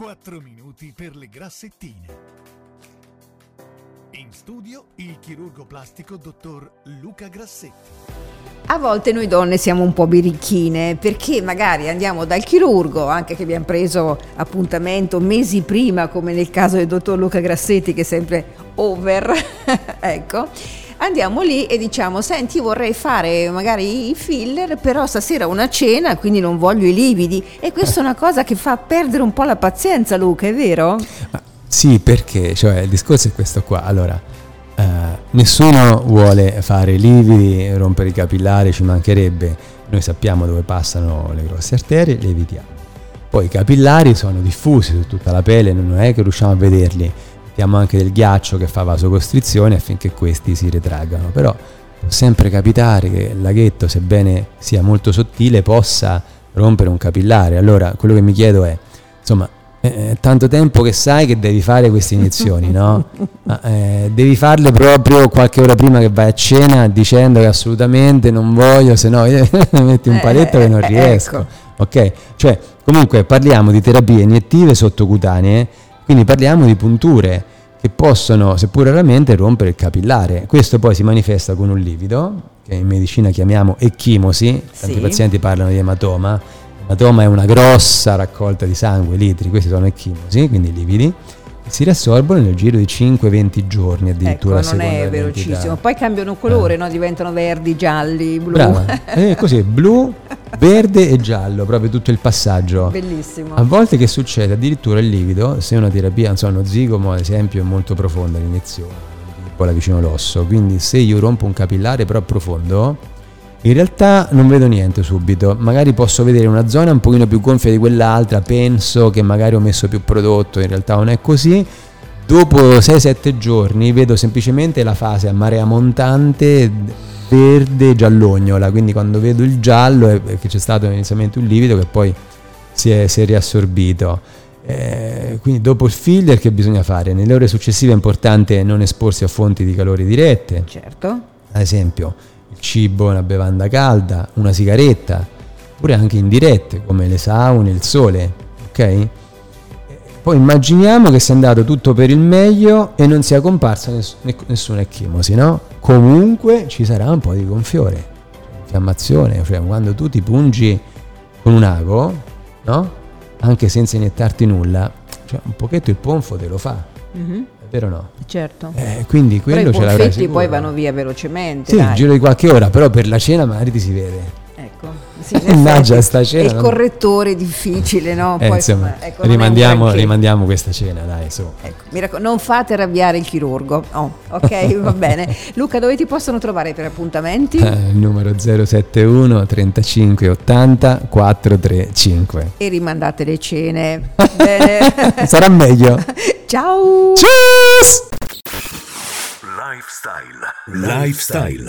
4 minuti per le grassettine. In studio il chirurgo plastico dottor Luca Grassetti. A volte noi donne siamo un po' birichine perché magari andiamo dal chirurgo, anche che abbiamo preso appuntamento mesi prima, come nel caso del dottor Luca Grassetti che è sempre over, ecco. Andiamo lì e diciamo, senti vorrei fare magari i filler, però stasera una cena, quindi non voglio i lividi. E questa è una cosa che fa perdere un po' la pazienza, Luca, è vero? Ma sì, perché cioè, il discorso è questo qua. Allora, eh, nessuno vuole fare lividi, rompere i capillari, ci mancherebbe. Noi sappiamo dove passano le grosse arterie, le evitiamo. Poi i capillari sono diffusi su tutta la pelle, non è che riusciamo a vederli mettiamo anche del ghiaccio che fa vasocostrizione affinché questi si retraggano, però può sempre capitare che il laghetto, sebbene sia molto sottile, possa rompere un capillare. Allora, quello che mi chiedo è, insomma, eh, tanto tempo che sai che devi fare queste iniezioni, no? Ma, eh, devi farle proprio qualche ora prima che vai a cena dicendo che assolutamente non voglio, se no metti un paletto che non eh, riesco. Ecco. Ok? Cioè, comunque parliamo di terapie iniettive sottocutanee quindi parliamo di punture che possono, seppur raramente, rompere il capillare. Questo poi si manifesta con un livido, che in medicina chiamiamo ecchimosi, tanti sì. pazienti parlano di ematoma. Ematoma è una grossa raccolta di sangue, litri, questi sono ecchimosi, quindi lividi si riassorbono nel giro di 5-20 giorni addirittura. Ecco, non è velocissimo. Poi cambiano colore, eh. no? diventano verdi, gialli, blu. Brava. Eh, così, blu, verde e giallo, proprio tutto il passaggio. Bellissimo. A volte che succede addirittura il livido, se una terapia, non so, uno zigomo ad esempio è molto profonda l'iniezione, poi vicino all'osso, quindi se io rompo un capillare però profondo, in realtà non vedo niente subito, magari posso vedere una zona un pochino più gonfia di quell'altra, penso che magari ho messo più prodotto, in realtà non è così. Dopo 6-7 giorni vedo semplicemente la fase a marea montante verde giallognola, quindi quando vedo il giallo è che c'è stato inizialmente un livido che poi si è, si è riassorbito. Eh, quindi dopo il filler che bisogna fare? Nelle ore successive è importante non esporsi a fonti di calore dirette. Certo. Ad esempio il cibo, una bevanda calda, una sigaretta, oppure anche indirette come le saune, il sole, ok? Poi immaginiamo che sia andato tutto per il meglio e non sia comparsa ness- nessuna ecchimosi, no? Comunque ci sarà un po' di gonfiore, infiammazione, cioè quando tu ti pungi con un ago, no? Anche senza iniettarti nulla, cioè un pochetto il ponfo te lo fa. Mm-hmm vero o no? Certo. Eh, quindi quello ce l'avrai sicuro. poi vanno via velocemente. Sì, dai. giro di qualche ora, però per la cena magari ti si vede. Ecco. Sì, Mannaggia sta cena. il correttore è difficile, no? Eh, poi, insomma, ecco, rimandiamo, rimandiamo, questa cena, dai, su. Ecco, mi raccom- non fate arrabbiare il chirurgo. Oh, ok, va bene. Luca, dove ti possono trovare per appuntamenti? Eh, il numero 071 35 80 435. E rimandate le cene. bene. Sarà meglio. Ciao. Cheers! Lifestyle. Lifestyle.